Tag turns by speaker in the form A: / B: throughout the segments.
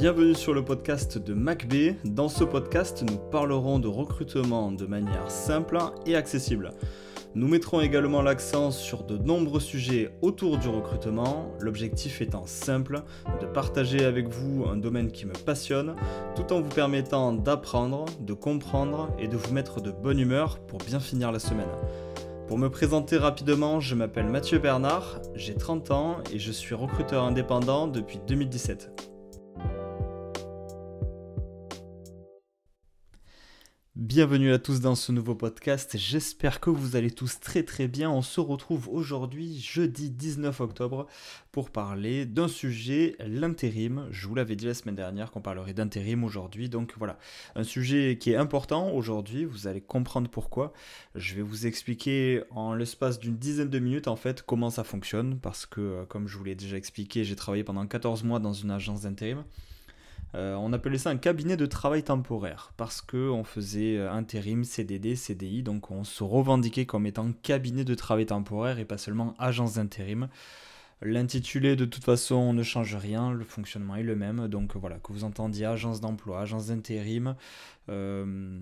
A: Bienvenue sur le podcast de MacB. Dans ce podcast, nous parlerons de recrutement de manière simple et accessible. Nous mettrons également l'accent sur de nombreux sujets autour du recrutement, l'objectif étant simple, de partager avec vous un domaine qui me passionne, tout en vous permettant d'apprendre, de comprendre et de vous mettre de bonne humeur pour bien finir la semaine. Pour me présenter rapidement, je m'appelle Mathieu Bernard, j'ai 30 ans et je suis recruteur indépendant depuis 2017. Bienvenue à tous dans ce nouveau podcast, j'espère que vous allez tous très très bien. On se retrouve aujourd'hui, jeudi 19 octobre, pour parler d'un sujet, l'intérim. Je vous l'avais dit la semaine dernière qu'on parlerait d'intérim aujourd'hui, donc voilà, un sujet qui est important aujourd'hui, vous allez comprendre pourquoi. Je vais vous expliquer en l'espace d'une dizaine de minutes en fait comment ça fonctionne, parce que euh, comme je vous l'ai déjà expliqué, j'ai travaillé pendant 14 mois dans une agence d'intérim. Euh, on appelait ça un cabinet de travail temporaire parce qu'on faisait euh, intérim, CDD, CDI, donc on se revendiquait comme étant cabinet de travail temporaire et pas seulement agence d'intérim. L'intitulé, de toute façon, ne change rien, le fonctionnement est le même. Donc voilà, que vous entendiez agence d'emploi, agence d'intérim, euh,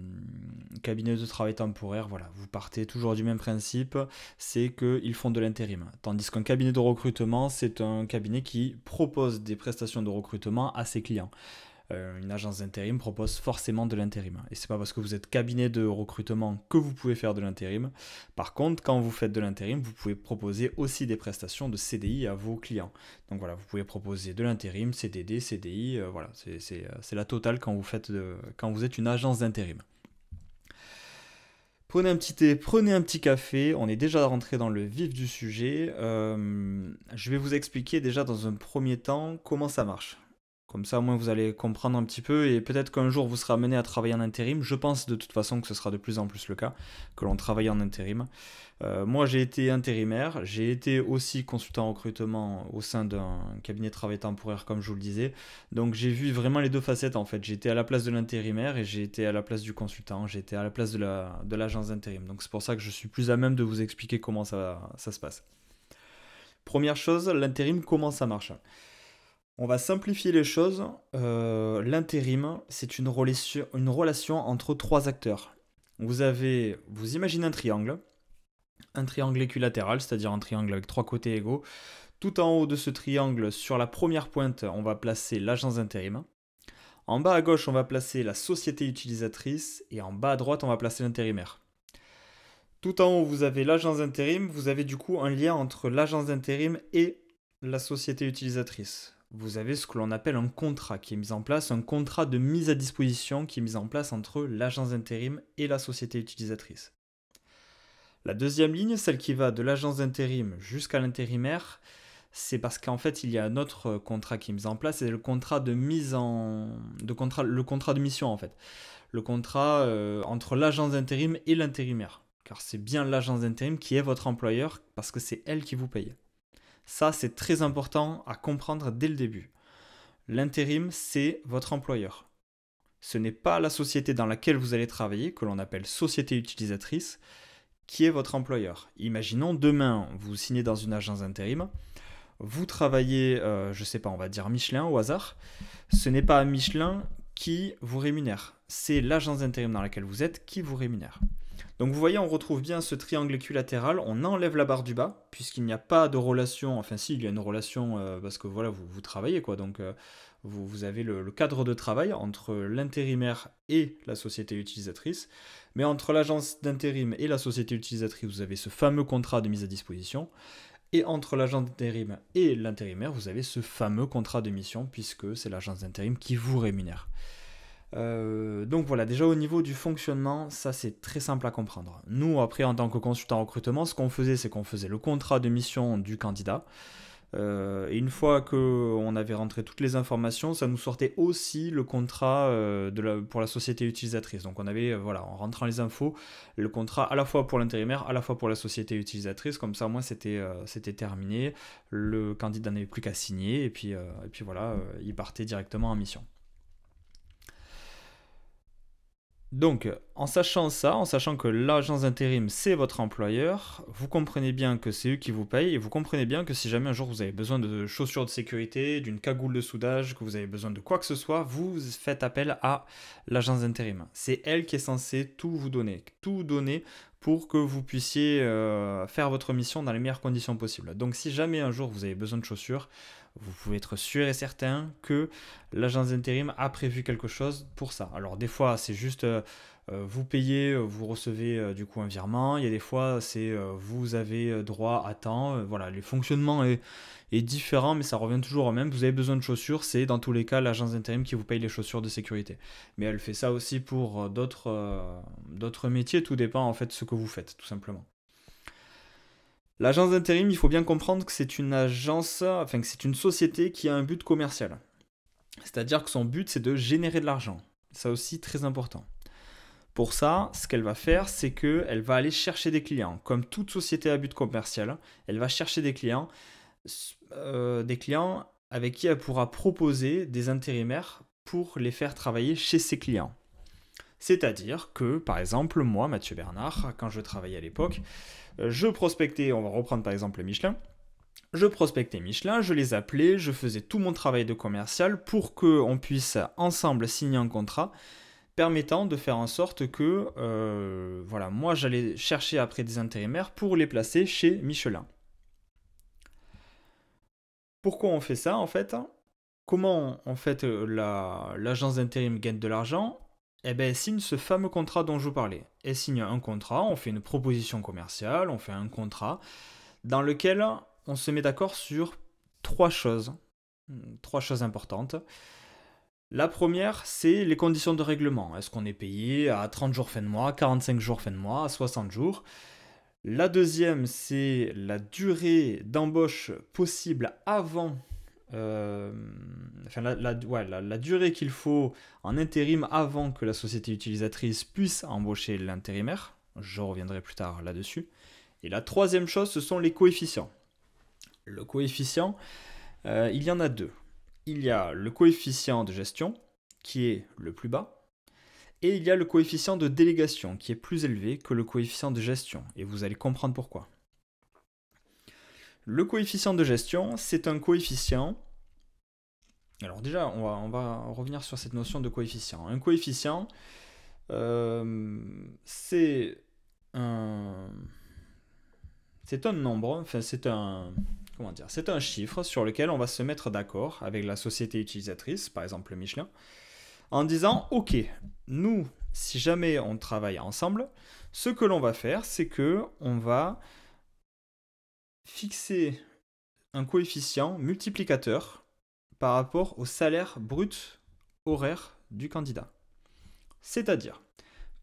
A: cabinet de travail temporaire, voilà, vous partez toujours du même principe, c'est qu'ils font de l'intérim. Tandis qu'un cabinet de recrutement, c'est un cabinet qui propose des prestations de recrutement à ses clients. Euh, une agence d'intérim propose forcément de l'intérim. Et c'est pas parce que vous êtes cabinet de recrutement que vous pouvez faire de l'intérim. Par contre, quand vous faites de l'intérim, vous pouvez proposer aussi des prestations de CDI à vos clients. Donc voilà, vous pouvez proposer de l'intérim, CDD, CDI, euh, voilà, euh, c'est la totale quand vous, faites quand vous êtes une agence d'intérim. Prenez un petit thé, prenez un petit café, on est déjà rentré dans le vif du sujet. je vais vous expliquer déjà dans un premier temps comment ça marche. Comme ça, au moins, vous allez comprendre un petit peu et peut-être qu'un jour, vous serez amené à travailler en intérim. Je pense de toute façon que ce sera de plus en plus le cas, que l'on travaille en intérim. Euh, moi, j'ai été intérimaire, j'ai été aussi consultant en recrutement au sein d'un cabinet de travail temporaire, comme je vous le disais. Donc, j'ai vu vraiment les deux facettes en fait. J'ai été à la place de l'intérimaire et j'ai été à la place du consultant. J'ai été à la place de l'agence la, de d'intérim. Donc, c'est pour ça que je suis plus à même de vous expliquer comment ça, ça se passe. Première chose, l'intérim, comment ça marche? On va simplifier les choses. Euh, l'intérim, c'est une relation, entre trois acteurs. Vous avez, vous imaginez un triangle, un triangle équilatéral, c'est-à-dire un triangle avec trois côtés égaux. Tout en haut de ce triangle, sur la première pointe, on va placer l'agence d'intérim. En bas à gauche, on va placer la société utilisatrice et en bas à droite, on va placer l'intérimaire. Tout en haut, vous avez l'agence d'intérim, vous avez du coup un lien entre l'agence d'intérim et la société utilisatrice vous avez ce que l'on appelle un contrat qui est mis en place, un contrat de mise à disposition qui est mis en place entre l'agence d'intérim et la société utilisatrice. La deuxième ligne, celle qui va de l'agence d'intérim jusqu'à l'intérimaire, c'est parce qu'en fait il y a un autre contrat qui est mis en place, c'est le contrat de mise en, contrat, le contrat de mission en fait, le contrat euh, entre l'agence d'intérim et l'intérimaire, car c'est bien l'agence d'intérim qui est votre employeur parce que c'est elle qui vous paye. Ça, c'est très important à comprendre dès le début. L'intérim, c'est votre employeur. Ce n'est pas la société dans laquelle vous allez travailler, que l'on appelle société utilisatrice, qui est votre employeur. Imaginons demain, vous signez dans une agence d'intérim, vous travaillez, euh, je ne sais pas, on va dire Michelin au hasard. Ce n'est pas Michelin qui vous rémunère, c'est l'agence d'intérim dans laquelle vous êtes qui vous rémunère. Donc vous voyez, on retrouve bien ce triangle équilatéral, on enlève la barre du bas, puisqu'il n'y a pas de relation, enfin si, il y a une relation, euh, parce que voilà, vous, travaillez, quoi, donc euh, vous, avez le, cadre de travail entre l'intérimaire et la société utilisatrice, mais entre l'agence d'intérim et la société utilisatrice, vous avez ce fameux contrat de mise à disposition, et entre l'agence d'intérim et l'intérimaire, vous avez ce fameux contrat de mission, puisque c'est l'agence d'intérim qui vous rémunère. Euh, donc voilà, déjà au niveau du fonctionnement, ça c'est très simple à comprendre. Nous, après, en tant que consultant recrutement, ce qu'on faisait, c'est qu'on faisait le contrat de mission du candidat. Euh, et une fois qu'on avait rentré toutes les informations, ça nous sortait aussi le contrat euh, pour la société utilisatrice. Donc on avait, voilà, en rentrant les infos, le contrat à la fois pour l'intérimaire, à la fois pour la société utilisatrice. Comme ça, moi, c'était c'était terminé. Le candidat n'avait plus qu'à signer. Et puis, et puis voilà, il partait directement en mission. Donc, en sachant ça, en sachant que l'agence d'intérim, c'est votre employeur, vous comprenez bien que c'est eux qui vous payent et vous comprenez bien que si jamais un jour vous avez besoin de chaussures de sécurité, d'une cagoule de soudage, que vous avez besoin de quoi que ce soit, vous faites appel à l'agence d'intérim. C'est elle qui est censée tout vous donner, tout donner pour que vous puissiez euh, faire votre mission dans les meilleures conditions possibles. Donc si jamais un jour vous avez besoin de chaussures, vous pouvez être sûr et certain que l'agence d'intérim a prévu quelque chose pour ça. Alors des fois c'est juste euh, euh, vous payez, vous recevez du coup un virement. Il y a des fois c'est vous avez droit à temps. voilà, le fonctionnement est, différent mais ça revient toujours au même. Vous avez besoin de chaussures, c'est dans tous les cas l'agence d'intérim qui vous paye les chaussures de sécurité. Mais elle fait ça aussi pour d'autres métiers, tout dépend en fait de ce que vous faites tout simplement. L'agence d'intérim, il faut bien comprendre que c'est une agence, enfin que c'est une société qui a un but commercial. C'est-à-dire que son but, c'est de générer de l'argent. Ça aussi, très important. Pour ça, ce qu'elle va faire, c'est qu'elle va aller chercher des clients. Comme toute société à but commercial, elle va chercher des clients, euh, des clients avec qui elle pourra proposer des intérimaires pour les faire travailler chez ses clients. C'est-à-dire que, par exemple, moi, Mathieu Bernard, quand je travaillais à l'époque, euh, je prospectais, on va reprendre par exemple Michelin, je prospectais Michelin, je les appelais, je faisais tout mon travail de commercial pour qu'on puisse ensemble signer un contrat permettant de faire en sorte que, euh, voilà, moi j'allais chercher après des intérimaires pour les placer chez Michelin. Pourquoi on fait ça en fait? Comment en fait l'agence d'intérim gagne de l'argent? Eh ben, elle signe ce fameux contrat dont je vous parlais. Elle signe un contrat, on fait une proposition commerciale, on fait un contrat dans lequel on se met d'accord sur trois choses. Trois choses importantes. La première, c'est les conditions de règlement. Est-ce qu'on est payé à 30 jours fin de mois, 45 jours fin de mois, à 60 jours? La deuxième, c'est la durée d'embauche possible avant euh, enfin, la, durée qu'il faut en intérim avant que la société utilisatrice puisse embaucher l'intérimaire. Je reviendrai plus tard là-dessus. Et la troisième chose, ce sont les coefficients. Le coefficient, euh, il y en a deux. Il y a le coefficient de gestion, qui est le plus bas, et il y a le coefficient de délégation, qui est plus élevé que le coefficient de gestion. Et vous allez comprendre pourquoi. Le coefficient de gestion, c'est un coefficient. Alors déjà, on va, revenir sur cette notion de coefficient. Un coefficient, euh, c'est un, c'est un nombre, enfin c'est un, comment dire, c'est un chiffre sur lequel on va se mettre d'accord avec la société utilisatrice, par exemple Michelin, en disant, ok, nous, si jamais on travaille ensemble, ce que l'on va faire, c'est que on va fixer un coefficient multiplicateur par rapport au salaire brut horaire du candidat. C'est-à-dire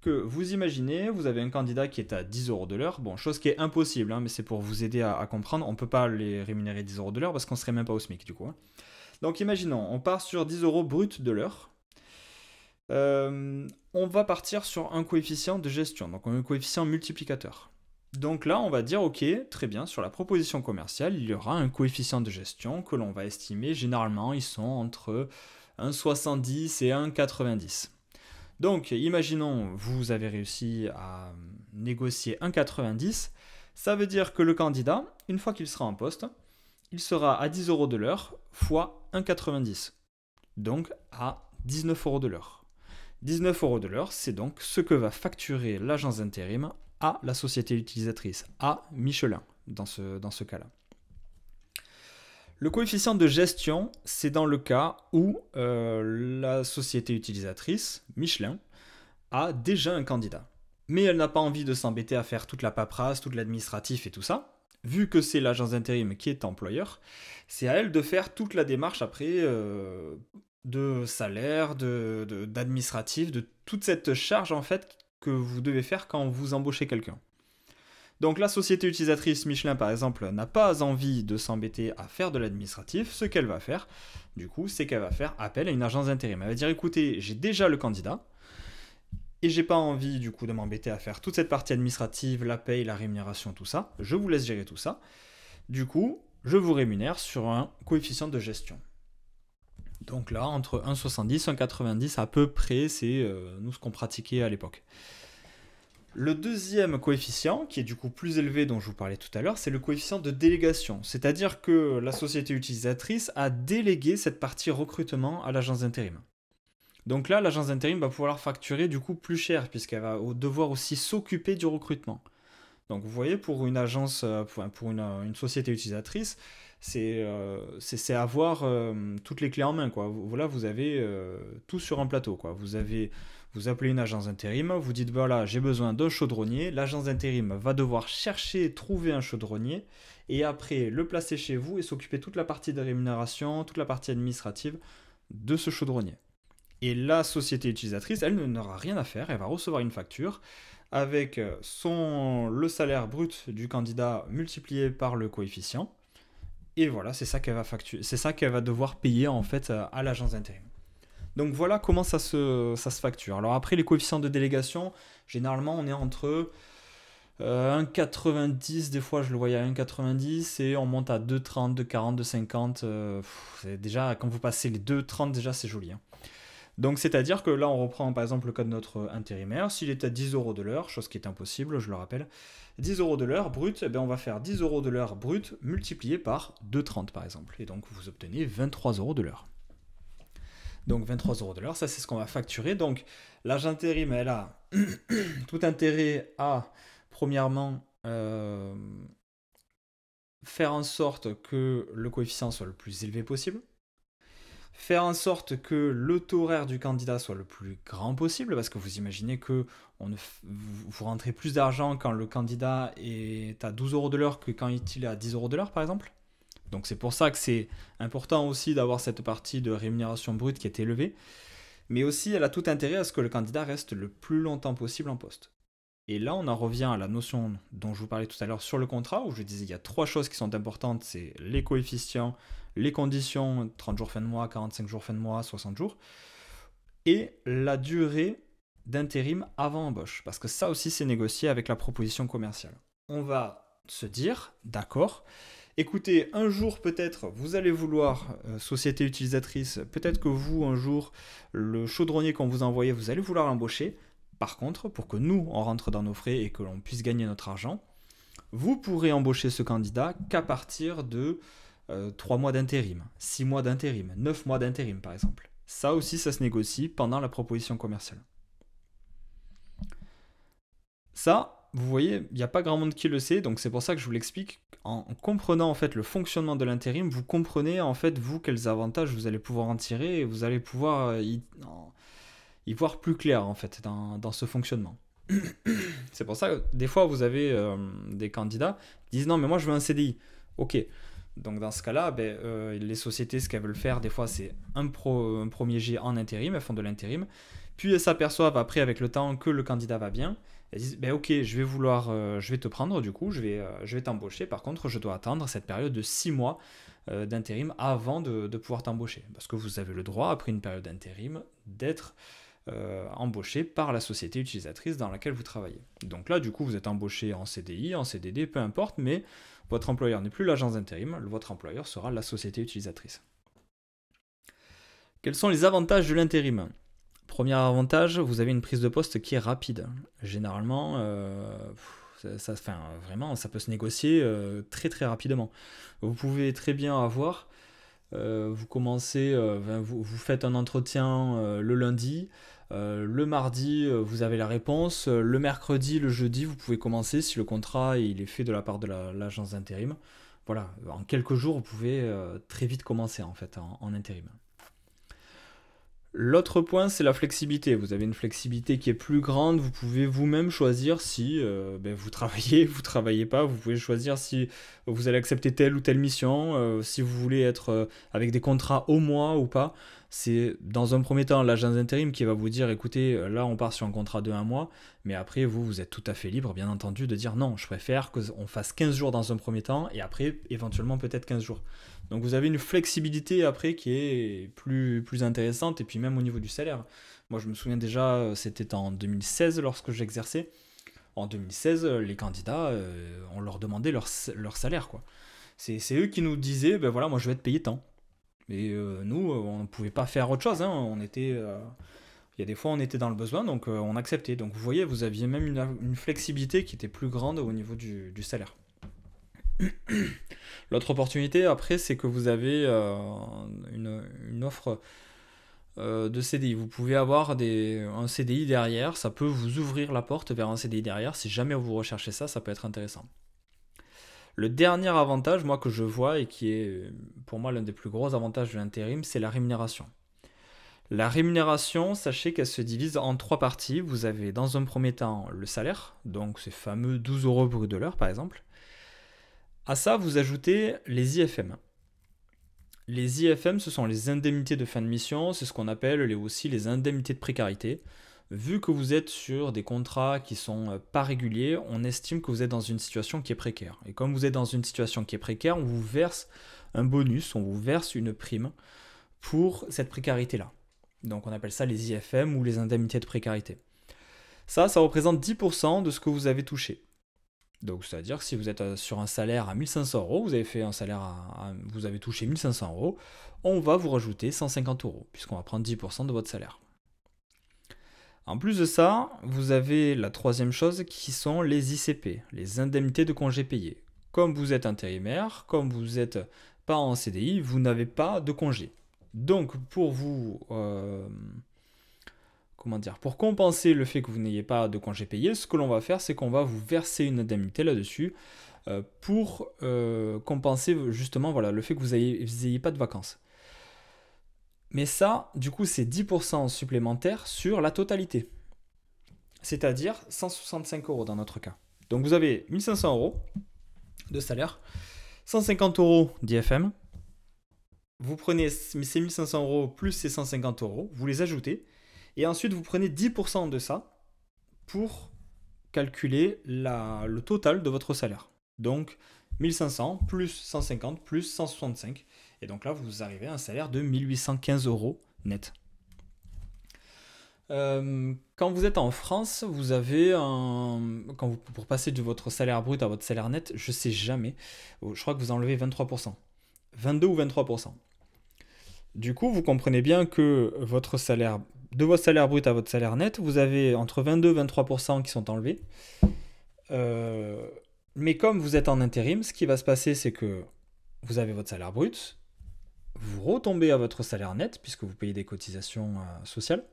A: que vous imaginez, vous avez un candidat qui est à 10 euros de l'heure, bon, chose qui est impossible, hein, mais c'est pour vous aider à, comprendre, on ne peut pas les rémunérer 10 euros de l'heure parce qu'on ne serait même pas au SMIC du coup. Hein. Donc imaginons, on part sur 10 euros brut de l'heure. Euh, on va partir sur un coefficient de gestion, donc un coefficient multiplicateur. Donc là, on va dire, ok, très bien, sur la proposition commerciale, il y aura un coefficient de gestion que l'on va estimer, généralement, ils sont entre 1,70 et 1,90. Donc, imaginons, vous avez réussi à négocier 1,90, ça veut dire que le candidat, une fois qu'il sera en poste, il sera à 10 euros de l'heure fois 1,90. Donc à 19 euros de l'heure. 19 euros de l'heure, c'est donc ce que va facturer l'agence d'intérim la société utilisatrice, à Michelin, dans ce, cas-là. Le coefficient de gestion, c'est dans le cas où euh, la société utilisatrice, Michelin, a déjà un candidat. Mais elle n'a pas envie de s'embêter à faire toute la paperasse, tout l'administratif et tout ça. Vu que c'est l'agence d'intérim qui est employeur, c'est à elle de faire toute la démarche après euh, de salaire, d'administratif, de, de toute cette charge en fait que vous devez faire quand vous embauchez quelqu'un. Donc la société utilisatrice Michelin par exemple n'a pas envie de s'embêter à faire de l'administratif, ce qu'elle va faire du coup c'est qu'elle va faire appel à une agence d'intérim. Elle va dire écoutez j'ai déjà le candidat et j'ai pas envie du coup de m'embêter à faire toute cette partie administrative, la paye, la rémunération, tout ça, je vous laisse gérer tout ça. Du coup je vous rémunère sur un coefficient de gestion. Donc là, entre 1,70 et 1,90 à peu près, c'est nous ce qu'on pratiquait à l'époque. Le deuxième coefficient, qui est du coup plus élevé dont je vous parlais tout à l'heure, c'est le coefficient de délégation. C'est-à-dire que la société utilisatrice a délégué cette partie recrutement à l'agence d'intérim. Donc là, l'agence d'intérim va pouvoir facturer du coup plus cher, puisqu'elle va devoir aussi s'occuper du recrutement. Donc vous voyez, pour une agence, euh, pour une, société utilisatrice, c'est euh, avoir euh, toutes les clés en main. Quoi. Voilà, vous avez tout sur un plateau. Quoi. Vous vous appelez une agence d'intérim, vous dites voilà, j'ai besoin d'un chaudronnier. L'agence d'intérim va devoir chercher, trouver un chaudronnier et après le placer chez vous et s'occuper toute la partie de rémunération, toute la partie administrative de ce chaudronnier. Et la société utilisatrice, elle n'aura rien à faire, elle va recevoir une facture avec son, le salaire brut du candidat multiplié par le coefficient. Et voilà, c'est ça qu'elle va devoir payer en fait à l'agence d'intérim. Donc voilà comment ça se, ça se facture. Alors après, les coefficients de délégation, généralement, on est entre 1,90, euh, des fois je le voyais à 1,90 et on monte à 2,30, 2,40, 2,50. déjà, quand vous passez les 2,30, déjà c'est joli. Hein. Donc c'est-à-dire que là, on reprend par exemple le cas de notre intérimaire. S'il est à 10 euros de l'heure, chose qui est impossible, je le rappelle, 10 euros de l'heure brut, eh bien, on va faire 10 euros de l'heure brut multiplié par 2,30 par exemple. Et donc vous obtenez 23 euros de l'heure. Donc 23 euros de l'heure, ça c'est ce qu'on va facturer. Donc l'agent intérim, elle a tout intérêt à, premièrement, euh, faire en sorte que le coefficient soit le plus élevé possible. Faire en sorte que le taux horaire du candidat soit le plus grand possible, parce que vous imaginez que vous rentrez plus d'argent quand le candidat est à 12 euros de l'heure que quand il est à 10 euros de l'heure, par exemple. Donc c'est pour ça que c'est important aussi d'avoir cette partie de rémunération brute qui est élevée. Mais aussi, elle a tout intérêt à ce que le candidat reste le plus longtemps possible en poste. Et là, on en revient à la notion dont je vous parlais tout à l'heure sur le contrat, où je disais qu'il y a trois choses qui sont importantes, c'est les coefficients, les conditions, 30 jours fin de mois, 45 jours fin de mois, 60 jours, et la durée d'intérim avant embauche, parce que ça aussi c'est négocié avec la proposition commerciale. On va se dire, d'accord, Écoutez, un jour peut-être, vous allez vouloir, euh, société utilisatrice, peut-être que vous, un jour, le chaudronnier qu'on vous a envoyé, vous allez vouloir l'embaucher. Par contre, pour que nous, on rentre dans nos frais et que l'on puisse gagner notre argent, vous pourrez embaucher ce candidat qu'à partir de 3 euh, mois d'intérim, 6 mois d'intérim, 9 mois d'intérim par exemple. Ça aussi, ça se négocie pendant la proposition commerciale. Ça, vous voyez, il n'y a pas grand monde qui le sait, donc c'est pour ça que je vous l'explique en comprenant en fait le fonctionnement de l'intérim, vous comprenez en fait vous quels avantages vous allez pouvoir en tirer et vous allez pouvoir euh, y, voir plus clair en fait dans, ce fonctionnement. C'est pour ça que des fois vous avez euh, des candidats qui disent non mais moi je veux un CDI. Ok. Donc dans ce cas-là, ben, euh, les sociétés, ce qu'elles veulent faire, des fois, c'est un, premier jet en intérim, elles font de l'intérim. Puis elles s'aperçoivent après, avec le temps, que le candidat va bien. Elles disent, ben ok, je vais vouloir, euh, je vais te prendre du coup, je vais, euh, je vais t'embaucher. Par contre, je dois attendre cette période de 6 mois d'intérim avant de, pouvoir t'embaucher. Parce que vous avez le droit, après une période d'intérim, d'être embauché par la société utilisatrice dans laquelle vous travaillez. Donc là, du coup, vous êtes embauché en CDI, en CDD, peu importe, mais votre employeur n'est plus l'agence d'intérim, votre employeur sera la société utilisatrice. Quels sont les avantages de l'intérim? Premier avantage, vous avez une prise de poste qui est rapide. Généralement, euh, ça, vraiment, ça peut se négocier euh, très très rapidement. Vous pouvez très bien avoir, euh, vous commencez, vous, faites un entretien le lundi, le mardi, vous avez la réponse, le mercredi, le jeudi, vous pouvez commencer si le contrat est fait de la part de l'agence d'intérim. Voilà, en quelques jours, vous pouvez très vite commencer en fait en intérim. L'autre point, c'est la flexibilité. Vous avez une flexibilité qui est plus grande. Vous pouvez vous-même choisir si euh, ben, vous travaillez, vous travaillez pas. Vous pouvez choisir si vous allez accepter telle ou telle mission, euh, si vous voulez être euh, avec des contrats au mois ou pas. C'est dans un premier temps l'agence d'intérim qui va vous dire écoutez, là on part sur un contrat de un mois, mais après vous, vous êtes tout à fait libre, bien entendu, de dire non, je préfère qu'on fasse 15 jours dans un premier temps et après éventuellement peut-être 15 jours. Donc vous avez une flexibilité après qui est plus, plus intéressante et puis même au niveau du salaire. Moi je me souviens déjà, c'était en 2016 lorsque j'exerçais. En 2016, les candidats, euh, on leur demandait leur, leur salaire. quoi. C'est eux qui nous disaient, ben voilà, moi je vais être payé tant. Et nous, on ne pouvait pas faire autre chose. Hein. On était, il y a des fois, on était dans le besoin, donc on acceptait. Donc vous voyez, vous aviez même une, flexibilité qui était plus grande au niveau du, salaire. L'autre opportunité, après, c'est que vous avez une, offre euh, de CDI. Vous pouvez avoir des, un CDI derrière, ça peut vous ouvrir la porte vers un CDI derrière. Si jamais vous recherchez ça, ça peut être intéressant. Le dernier avantage, moi, que je vois et qui est pour moi l'un des plus gros avantages de l'intérim, c'est la rémunération. La rémunération, sachez qu'elle se divise en trois parties. Vous avez dans un premier temps le salaire, donc ces fameux 12 euros brut de l'heure par exemple. À ça, vous ajoutez les IFM. Les IFM, ce sont les indemnités de fin de mission, c'est ce qu'on appelle aussi les indemnités de précarité. Vu que vous êtes sur des contrats qui sont euh, pas réguliers, on estime que vous êtes dans une situation qui est précaire. Et comme vous êtes dans une situation qui est précaire, on vous verse un bonus, on vous verse une prime pour cette précarité-là. Donc on appelle ça les IFM ou les indemnités de précarité. Ça, ça représente 10% de ce que vous avez touché. Donc, c'est-à-dire que si vous êtes euh, sur un salaire à 1500 euros, vous avez fait un salaire à, vous avez touché 1500 euros, on va vous rajouter 150 euros, puisqu'on va prendre 10% de votre salaire. En plus de ça, vous avez la troisième chose qui sont les ICP, les indemnités de congés payés. Comme vous êtes intérimaire, comme vous n'êtes pas en CDI, vous n'avez pas de congé. Donc, pour vous. Euh, comment dire, pour compenser le fait que vous n'ayez pas de congé payé, ce que l'on va faire, c'est qu'on va vous verser une indemnité là-dessus euh, pour euh, compenser justement voilà, le fait que vous n'ayez pas de vacances. Mais ça, du coup, c'est 10% supplémentaire sur la totalité. C'est-à-dire 165 euros dans notre cas. Donc vous avez 1500 euros de salaire, 150 euros d'IFM. Vous prenez ces 1500 euros plus ces 150 euros, vous les ajoutez, et ensuite, vous prenez 10% de ça pour calculer le total de votre salaire. Donc 1500 plus 150 plus 165. Et donc là, vous arrivez à un salaire de 1815 euros net. Euh, quand vous êtes en France, vous avez un. Quand vous, pour passer de votre salaire brut à votre salaire net, je sais jamais. Je crois que vous enlevez 23%. 22 ou 23%. Du coup, vous comprenez bien que votre salaire de votre salaire brut à votre salaire net, vous avez entre 22 et 23% qui sont enlevés. Euh, mais comme vous êtes en intérim, ce qui va se passer, c'est que vous avez votre salaire brut, vous retombez à votre salaire net, puisque vous payez des cotisations euh, sociales.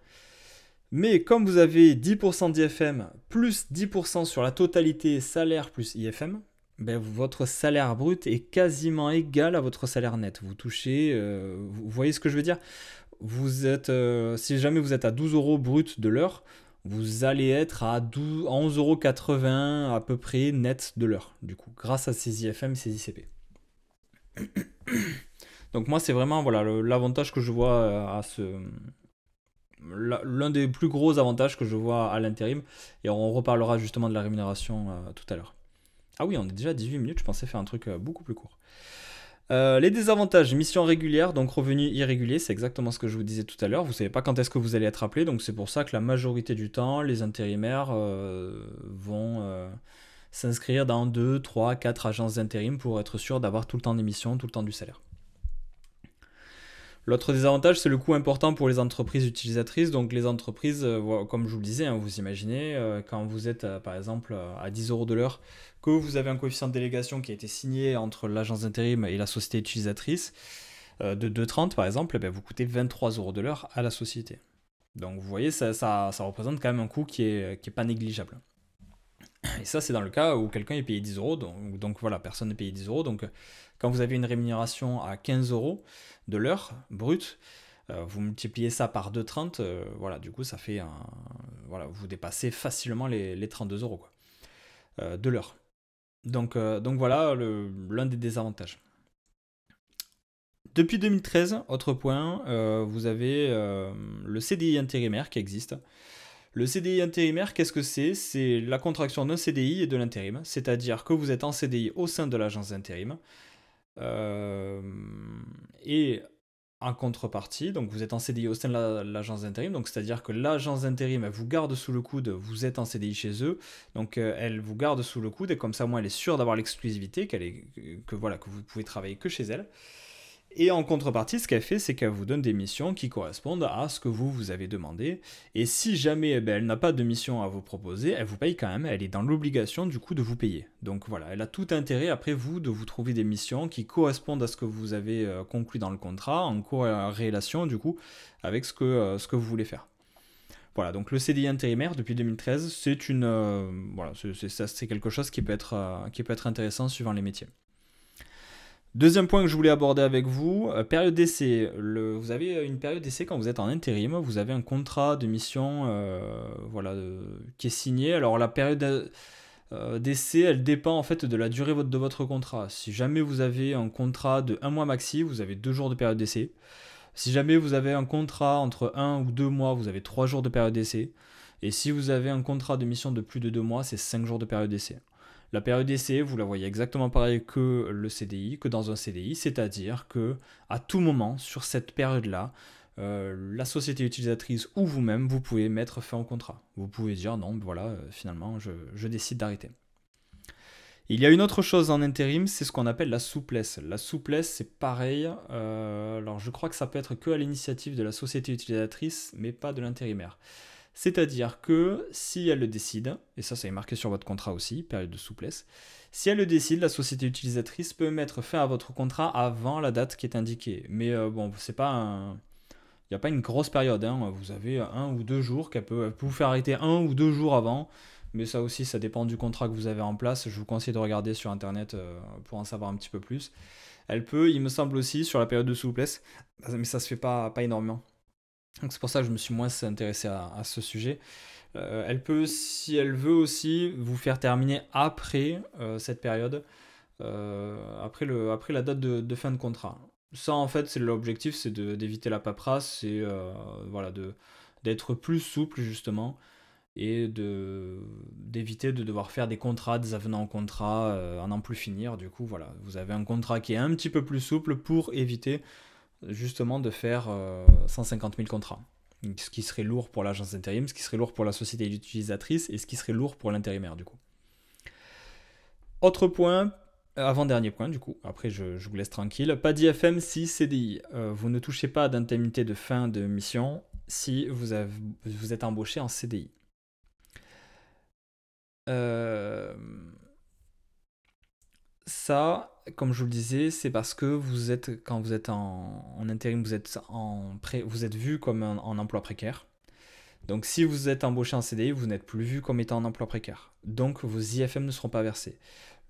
A: Mais comme vous avez 10% d'IFM plus 10% sur la totalité salaire plus IFM, ben, votre salaire brut est quasiment égal à votre salaire net. Vous touchez, euh, vous voyez ce que je veux dire? Vous êtes, euh, si jamais vous êtes à 12 euros brut de l'heure, vous allez être à 11,80 euros à peu près net de l'heure, du coup, grâce à ces IFM, ces ICP. Donc moi, c'est vraiment voilà l'avantage que je vois euh, à ce... L'un des plus gros avantages que je vois à l'intérim, et on reparlera justement de la rémunération euh, tout à l'heure. Ah oui, on est déjà à 18 minutes, je pensais faire un truc beaucoup plus court. Euh, les désavantages, mission régulière, donc revenus irréguliers, c'est exactement ce que je vous disais tout à l'heure. Vous ne savez pas quand est-ce que vous allez être appelé, donc c'est pour ça que la majorité du temps, les intérimaires euh, vont euh, s'inscrire dans 2, 3, 4 agences d'intérim pour être sûr d'avoir tout le temps d'émission, tout le temps du salaire. L'autre désavantage, c'est le coût important pour les entreprises utilisatrices. Donc les entreprises, comme je vous le disais, hein, vous imaginez, quand vous êtes par exemple à 10 euros de l'heure, que vous avez un coefficient de délégation qui a été signé entre l'agence d'intérim et la société utilisatrice euh, de 2,30 par exemple, eh vous coûtez 23 euros de l'heure à la société. Donc vous voyez, ça, ça, représente quand même un coût qui n'est qui est pas négligeable. Et ça, c'est dans le cas où quelqu'un est payé 10 euros, donc, voilà, personne n'est payé 10 euros. Donc quand vous avez une rémunération à 15 euros de l'heure brute, euh, vous multipliez ça par 2,30, euh, voilà, du coup, ça fait un. Voilà, vous dépassez facilement les, les 32 euros quoi, de l'heure. Donc, euh, donc voilà l'un des désavantages. Depuis 2013, autre point, euh, vous avez euh, le CDI intérimaire qui existe. Le CDI intérimaire, qu'est-ce que c'est? C'est la contraction d'un CDI et de l'intérim. C'est-à-dire que vous êtes en CDI au sein de l'agence d'intérim. et en contrepartie, donc vous êtes en CDI au sein de l'agence d'intérim, donc c'est-à-dire que l'agence d'intérim, vous garde sous le coude, vous êtes en CDI chez eux, donc euh, elle vous garde sous le coude, et comme ça, moi, elle est sûre d'avoir l'exclusivité, que, voilà, que vous pouvez travailler que chez elle. Et en contrepartie, ce qu'elle fait, c'est qu'elle vous donne des missions qui correspondent à ce que vous vous avez demandé. Et si jamais eh ben, elle n'a pas de mission à vous proposer, elle vous paye quand même. Elle est dans l'obligation du coup de vous payer. Donc voilà, elle a tout intérêt après vous de vous trouver des missions qui correspondent à ce que vous avez euh, conclu dans le contrat, en corrélation du coup avec ce que, euh, ce que vous voulez faire. Voilà, donc le CDI intérimaire depuis 2013, c'est une, euh, voilà, c'est quelque chose qui peut être, qui peut être intéressant suivant les métiers. Deuxième point que je voulais aborder avec vous, euh, période d'essai. vous avez une période d'essai quand vous êtes en intérim, vous avez un contrat de mission euh, voilà, qui est signé. Alors la période euh, d'essai, elle dépend en fait de la durée de votre contrat. Si jamais vous avez un contrat de un mois maxi, vous avez deux jours de période d'essai. Si jamais vous avez un contrat entre un ou deux mois, vous avez trois jours de période d'essai. Et si vous avez un contrat de mission de plus de deux mois, c'est cinq jours de période d'essai. La période d'essai, vous la voyez exactement pareil que le CDI, que dans un CDI, c'est-à-dire que à tout moment sur cette période-là, euh, la société utilisatrice ou vous-même, vous pouvez mettre fin au contrat. Vous pouvez dire non, voilà, euh, finalement, je, décide d'arrêter. Il y a une autre chose en intérim, c'est ce qu'on appelle la souplesse. La souplesse, c'est pareil. Euh, alors, je crois que ça peut être que à l'initiative de la société utilisatrice, mais pas de l'intérimaire. C'est-à-dire que si elle le décide, et ça, ça est marqué sur votre contrat aussi, période de souplesse, si elle le décide, la société utilisatrice peut mettre fin à votre contrat avant la date qui est indiquée. Mais euh, bon, c'est pas un. Il n'y a pas une grosse période, hein. vous avez un ou deux jours qu'elle peut, vous faire arrêter un ou deux jours avant, mais ça aussi, ça dépend du contrat que vous avez en place. Je vous conseille de regarder sur internet euh, pour en savoir un petit peu plus. Elle peut, il me semble aussi, sur la période de souplesse, mais ça se fait pas énormément. Donc c'est pour ça que je me suis moins intéressé à, ce sujet. Euh, elle peut, si elle veut aussi, vous faire terminer après euh, cette période, euh, après, le, après la date de, fin de contrat. Ça, en fait, c'est l'objectif, c'est d'éviter la paperasse, c'est voilà, d'être plus souple, justement, et d'éviter de, devoir faire des contrats, des avenants en contrat, à n'en plus finir. Du coup, voilà, vous avez un contrat qui est un petit peu plus souple pour éviter justement de faire 150 euh, 000 contrats. Ce qui serait lourd pour l'agence intérim, ce qui serait lourd pour la société utilisatrice et ce qui serait lourd pour l'intérimaire du coup. Autre point, euh, avant-dernier point du coup, après je, vous laisse tranquille, pas d'IFM si CDI. Euh, vous ne touchez pas d'indemnité de fin de mission si vous êtes embauché en CDI. Ça, comme je vous le disais, c'est parce que vous êtes, quand vous êtes en, intérim, vous êtes, en pré, vous êtes vu comme en emploi précaire. Donc si vous êtes embauché en CDI, vous n'êtes plus vu comme étant en emploi précaire. Donc vos IFM ne seront pas versés.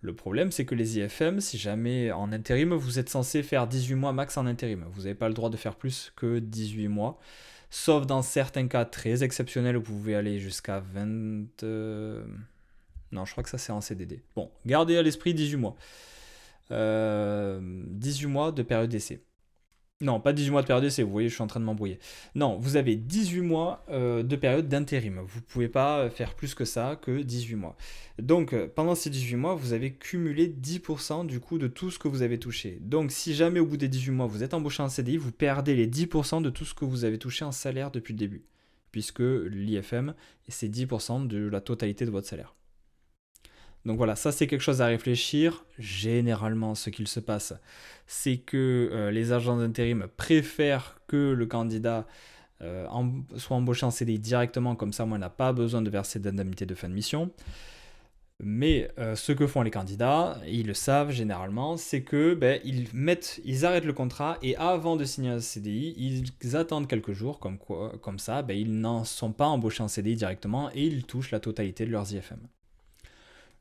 A: Le problème, c'est que les IFM, si jamais en intérim, vous êtes censé faire 18 mois max en intérim. Vous n'avez pas le droit de faire plus que 18 mois. Sauf dans certains cas très exceptionnels où vous pouvez aller jusqu'à 20... Euh, non, je crois que ça c'est en CDD. Bon, gardez à l'esprit 18 mois. 18 euh, mois de période d'essai. Non, pas 18 mois de période d'essai, vous voyez, je suis en train de m'embrouiller. Non, vous avez 18 mois euh, de période d'intérim. Vous ne pouvez pas faire plus que ça, que 18 mois. Donc, euh, pendant ces 18 mois, vous avez cumulé 10% du coup de tout ce que vous avez touché. Donc, si jamais au bout des 18 mois, vous êtes embauché en CDI, vous perdez les 10% de tout ce que vous avez touché en salaire depuis le début. Puisque l'IFM, c'est 10% de la totalité de votre salaire. Donc voilà, ça c'est quelque chose à réfléchir. Généralement, ce qu'il se passe, c'est que euh, les agents d'intérim préfèrent que le candidat euh, soit embauché en CDI directement, comme ça, moi, n'a pas besoin de verser d'indemnité de fin de mission. Mais euh, ce que font les candidats, ils le savent généralement, c'est que ben, ils arrêtent le contrat et avant de signer un CDI, ils attendent quelques jours, comme ça, ben, ils n'en sont pas embauchés en CDI directement et ils touchent la totalité de leurs IFM.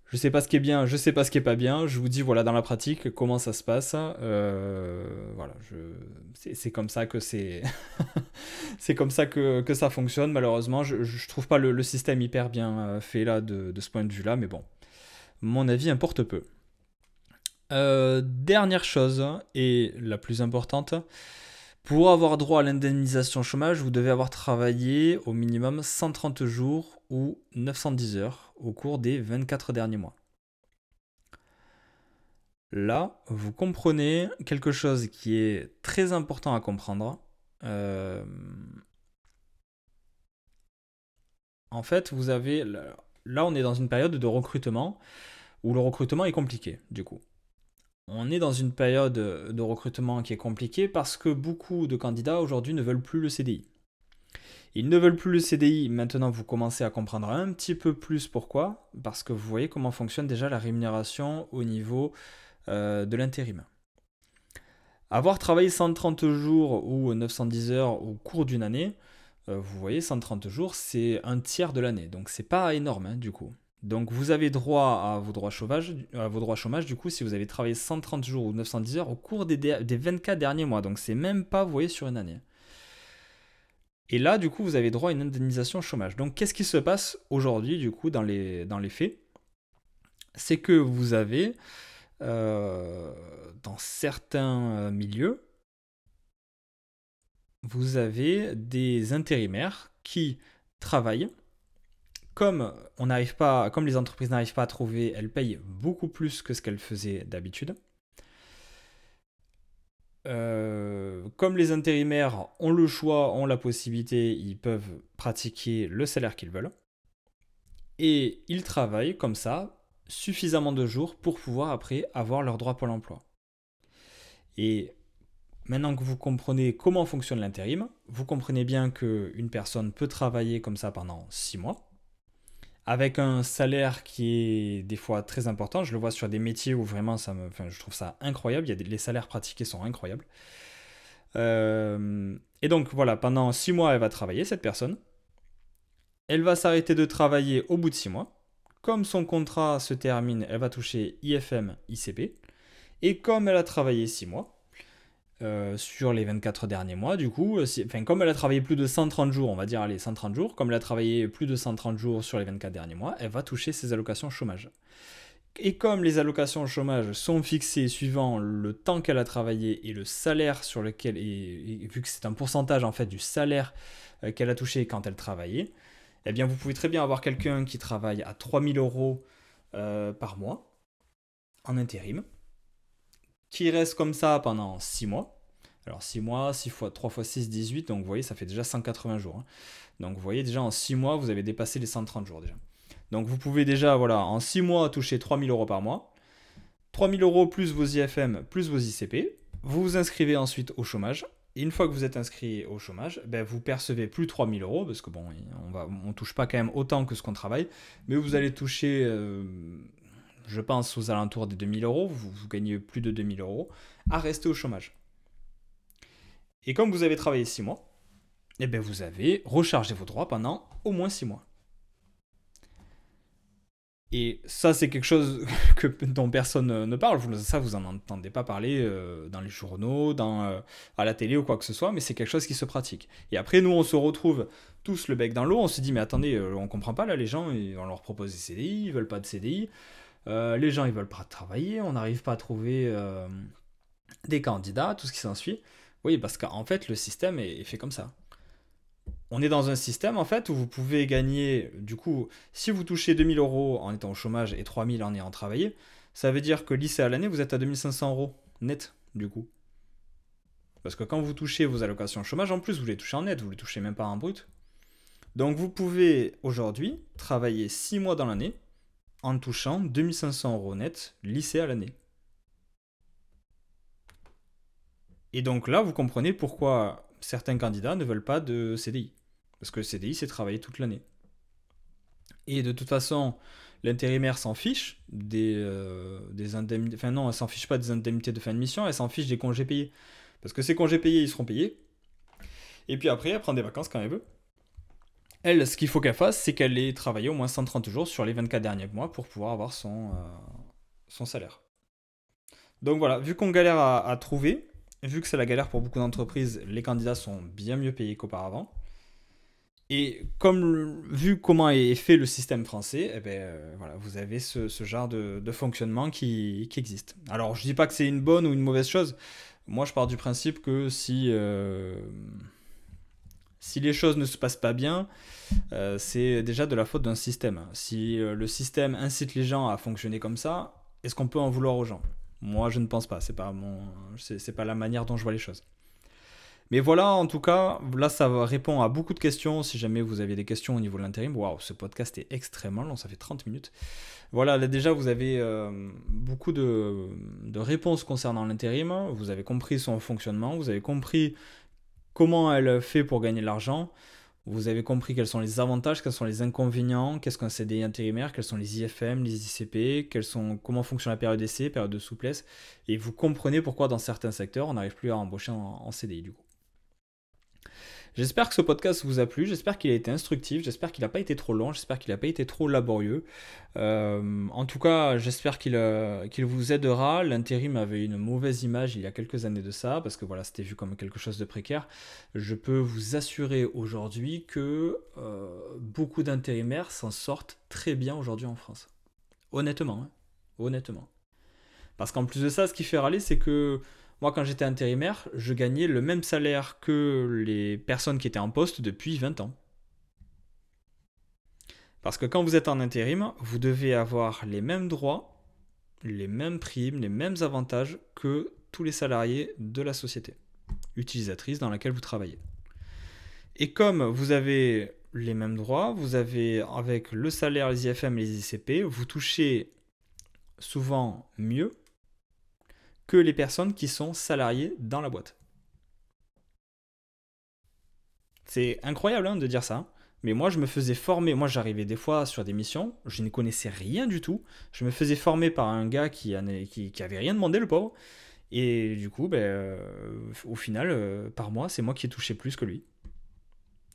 A: Je sais pas ce qui est bien, je sais pas ce qui est pas bien. Je vous dis voilà dans la pratique comment ça se passe. Euh, voilà, c'est comme ça que c'est c'est comme ça que, ça fonctionne. Malheureusement, je, je trouve pas le, système hyper bien euh, fait là de, ce point de vue là, mais bon, mon avis importe peu. Euh, dernière chose et la plus importante. Pour avoir droit à l'indemnisation chômage, vous devez avoir travaillé au minimum 130 jours ou 910 heures au cours des 24 derniers mois. Là, vous comprenez quelque chose qui est très important à comprendre. Euh, en fait, vous avez... Là, on est dans une période de recrutement où le recrutement est compliqué, du coup. on est dans une période de recrutement qui est compliquée parce que beaucoup de candidats aujourd'hui ne veulent plus le CDI. Ils ne veulent plus le CDI. Maintenant, vous commencez à comprendre un petit peu plus pourquoi. Parce que vous voyez comment fonctionne déjà la rémunération au niveau euh, de l'intérim. Avoir travaillé 130 jours ou 910 heures au cours d'une année, euh, vous voyez, 130 jours, c'est un tiers de l'année. Donc, c'est pas énorme, hein, du coup. Donc, vous avez droit à vos droits chômage, du coup, si vous avez travaillé 130 jours ou 910 heures au cours des, des 24 derniers mois. Donc, c'est même pas, vous voyez, sur une année. Et là, du coup, vous avez droit à une indemnisation chômage. Donc, qu'est-ce qui se passe aujourd'hui, du coup, dans les, dans les faits? C'est que vous avez, euh, dans certains euh, milieux, vous avez des intérimaires qui travaillent. Comme, on pas, comme les entreprises n'arrivent pas à trouver, elles payent beaucoup plus que ce qu'elles faisaient d'habitude. Euh, comme les intérimaires ont le choix, ont la possibilité, ils peuvent pratiquer le salaire qu'ils veulent. Et ils travaillent comme ça suffisamment de jours pour pouvoir après avoir leur droit pour l'emploi. Et maintenant que vous comprenez comment fonctionne l'intérim, vous comprenez bien qu'une personne peut travailler comme ça pendant 6 mois avec un salaire qui est des fois très important. Je le vois sur des métiers où vraiment ça me, enfin, je trouve ça incroyable. Les salaires pratiqués sont incroyables. Euh, et donc voilà, pendant six mois, elle va travailler cette personne. Elle va s'arrêter de travailler au bout de six mois. Comme son contrat se termine, elle va toucher IFM, ICP. Et comme elle a travaillé six mois, euh, sur les 24 derniers mois. Du coup, euh, enfin, comme elle a travaillé plus de 130 jours, on va dire allez, 130 jours, comme elle a travaillé plus de 130 jours sur les 24 derniers mois, elle va toucher ses allocations chômage. Et comme les allocations chômage sont fixées suivant le temps qu'elle a travaillé et le salaire sur lequel, et, vu que c'est un pourcentage en fait du salaire euh, qu'elle a touché quand elle travaillait, eh bien vous pouvez très bien avoir quelqu'un qui travaille à 3000 euros par mois en intérim, qui reste comme ça pendant 6 mois. Alors 6 mois, 6 fois 3 fois 6, 18, donc vous voyez, ça fait déjà 180 jours. Hein. Donc vous voyez, déjà en 6 mois, vous avez dépassé les 130 jours déjà. Donc vous pouvez déjà, voilà, en 6 mois, toucher 3000 euros par mois. 3000 euros plus vos IFM, plus vos ICP. Vous vous inscrivez ensuite au chômage. Une fois que vous êtes inscrit au chômage, ben vous percevez plus 3000 euros, parce que bon, on on touche pas quand même autant que ce qu'on travaille, mais vous allez toucher euh, je pense aux alentours des 2000 euros, vous, gagnez plus de 2000 euros, à rester au chômage. Et comme vous avez travaillé 6 mois, eh bien vous avez rechargé vos droits pendant au moins 6 mois. Et ça, c'est quelque chose que, dont personne ne parle. ça, vous n'en entendez pas parler euh, dans les journaux, euh, à la télé ou quoi que ce soit, mais c'est quelque chose qui se pratique. Et après, nous, on se retrouve tous le bec dans l'eau. On se dit, mais attendez, euh, on comprend pas là, les gens, on leur propose des CDI, ils veulent pas de CDI. Euh, les gens ils veulent pas travailler, on n'arrive pas à trouver euh, des candidats, tout ce qui s'ensuit. Oui, parce qu'en fait le système est, fait comme ça. On est dans un système en fait où vous pouvez gagner, du coup, si vous touchez 2000 euros en étant au chômage et 3000 en ayant travaillé, ça veut dire que lycée à l'année vous êtes à 2500 euros net du coup. Parce que quand vous touchez vos allocations chômage, en plus vous les touchez en net, vous les touchez même pas en brut. Donc vous pouvez aujourd'hui travailler 6 mois dans l'année en touchant 2500 euros net lycée à l'année. Et donc là, vous comprenez pourquoi certains candidats ne veulent pas de CDI. Parce que le CDI, c'est travailler toute l'année. Et de toute façon, l'intérimaire s'en fiche euh, indemnités. Enfin, non, elle s'en fiche pas des indemnités de fin de mission, elle s'en fiche des congés payés. Parce que ces congés payés, ils seront payés. Et puis après, elle prend des vacances quand elle veut. Elle, ce qu'il faut qu'elle fasse, c'est qu'elle ait travaillé au moins 130 jours sur les 24 derniers mois pour pouvoir avoir son, euh, son salaire. Donc voilà, vu qu'on galère à, trouver, vu que c'est la galère pour beaucoup d'entreprises, les candidats sont bien mieux payés qu'auparavant. Et comme vu comment est fait le système français, eh ben, euh, vous avez ce, genre de, fonctionnement qui, existe. Alors je dis pas que c'est une bonne ou une mauvaise chose. Moi je pars du principe que si... Euh, si les choses ne se passent pas bien, euh, c'est déjà de la faute d'un système. Si euh, le système incite les gens à fonctionner comme ça, est-ce qu'on peut en vouloir aux gens? Moi, je ne pense pas. C'est pas mon, c'est pas la manière dont je vois les choses. Mais voilà, en tout cas, là, ça répond à beaucoup de questions. Si jamais vous avez des questions au niveau de l'intérim, waouh, ce podcast est extrêmement long, ça fait 30 minutes. Voilà, là, déjà, vous avez euh, beaucoup de, de, réponses concernant l'intérim. Vous avez compris son fonctionnement, vous avez compris comment elle fait pour gagner de l'argent. Vous avez compris quels sont les avantages, quels sont les inconvénients, qu'est-ce qu'un CDI intérimaire, quels sont les IFM, les ICP, quels sont, comment fonctionne la période d'essai, période de souplesse, et vous comprenez pourquoi dans certains secteurs on n'arrive plus à embaucher en CDI du coup. J'espère que ce podcast vous a plu, j'espère qu'il a été instructif, j'espère qu'il n'a pas été trop long, j'espère qu'il n'a pas été trop laborieux. Euh, en tout cas, j'espère euh, qu'il vous aidera. L'intérim avait une mauvaise image il y a quelques années de ça, parce que voilà, c'était vu comme quelque chose de précaire. Je peux vous assurer aujourd'hui que euh, beaucoup d'intérimaires s'en sortent très bien aujourd'hui en France. Honnêtement, hein. honnêtement. Parce qu'en plus de ça, ce qui fait râler, c'est que moi, quand j'étais intérimaire, je gagnais le même salaire que les personnes qui étaient en poste depuis 20 ans. Parce que quand vous êtes en intérim, vous devez avoir les mêmes droits, les mêmes primes, les mêmes avantages que tous les salariés de la société utilisatrice dans laquelle vous travaillez. Et comme vous avez les mêmes droits, vous avez avec le salaire, les IFM et les ICP, vous touchez souvent mieux que les personnes qui sont salariées dans la boîte. C'est incroyable hein, de dire ça, mais moi je me faisais former, moi j'arrivais des fois sur des missions, je ne connaissais rien du tout, je me faisais former par un gars qui, avait rien demandé le pauvre, et du coup, ben, euh, au final, euh, par mois, c'est moi qui ai touché plus que lui.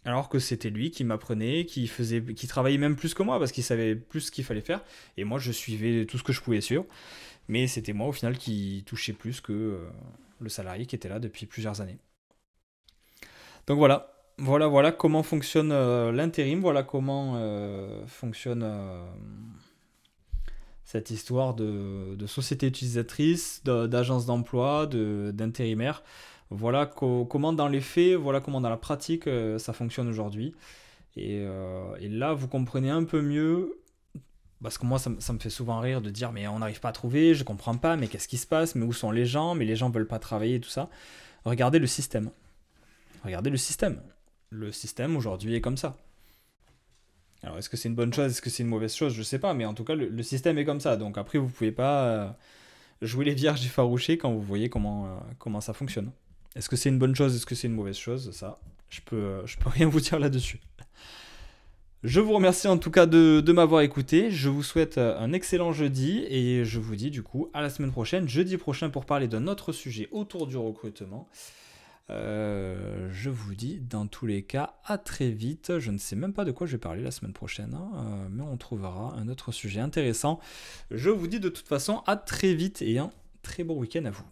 A: Alors que c'était lui qui m'apprenait, qui faisait, qui travaillait même plus que moi parce qu'il savait plus ce qu'il fallait faire. Et moi, je suivais tout ce que je pouvais suivre. Mais c'était moi au final qui touchais plus que euh, le salarié qui était là depuis plusieurs années. Donc voilà, voilà, voilà comment fonctionne euh, l'intérim, voilà comment euh, fonctionne cette histoire de, société utilisatrice, d'agence d'emploi, d'intérimaire. Voilà comment dans les faits, voilà comment dans la pratique ça fonctionne aujourd'hui. Et, et, là, vous comprenez un peu mieux parce que moi, ça, me fait souvent rire de dire, mais on n'arrive pas à trouver, je comprends pas, mais qu'est-ce qui se passe, mais où sont les gens, mais les gens veulent pas travailler, tout ça. Regardez le système. Regardez le système. Le système aujourd'hui est comme ça. Alors, est-ce que c'est une bonne chose, est-ce que c'est une mauvaise chose, je sais pas, mais en tout cas, le, système est comme ça. Donc après, vous pouvez pas euh, jouer les vierges effarouchées quand vous voyez comment, euh, comment ça fonctionne. Est-ce que c'est une bonne chose, est-ce que c'est une mauvaise chose? Ça, je peux, euh, je peux rien vous dire là-dessus. Je vous remercie en tout cas de, m'avoir écouté. Je vous souhaite euh, un excellent jeudi et je vous dis du coup à la semaine prochaine, jeudi prochain, pour parler d'un autre sujet autour du recrutement. Euh, je vous dis dans tous les cas à très vite. Je ne sais même pas de quoi je vais parler la semaine prochaine, hein, euh, mais on trouvera un autre sujet intéressant. Je vous dis de toute façon à très vite et un très bon week-end à vous.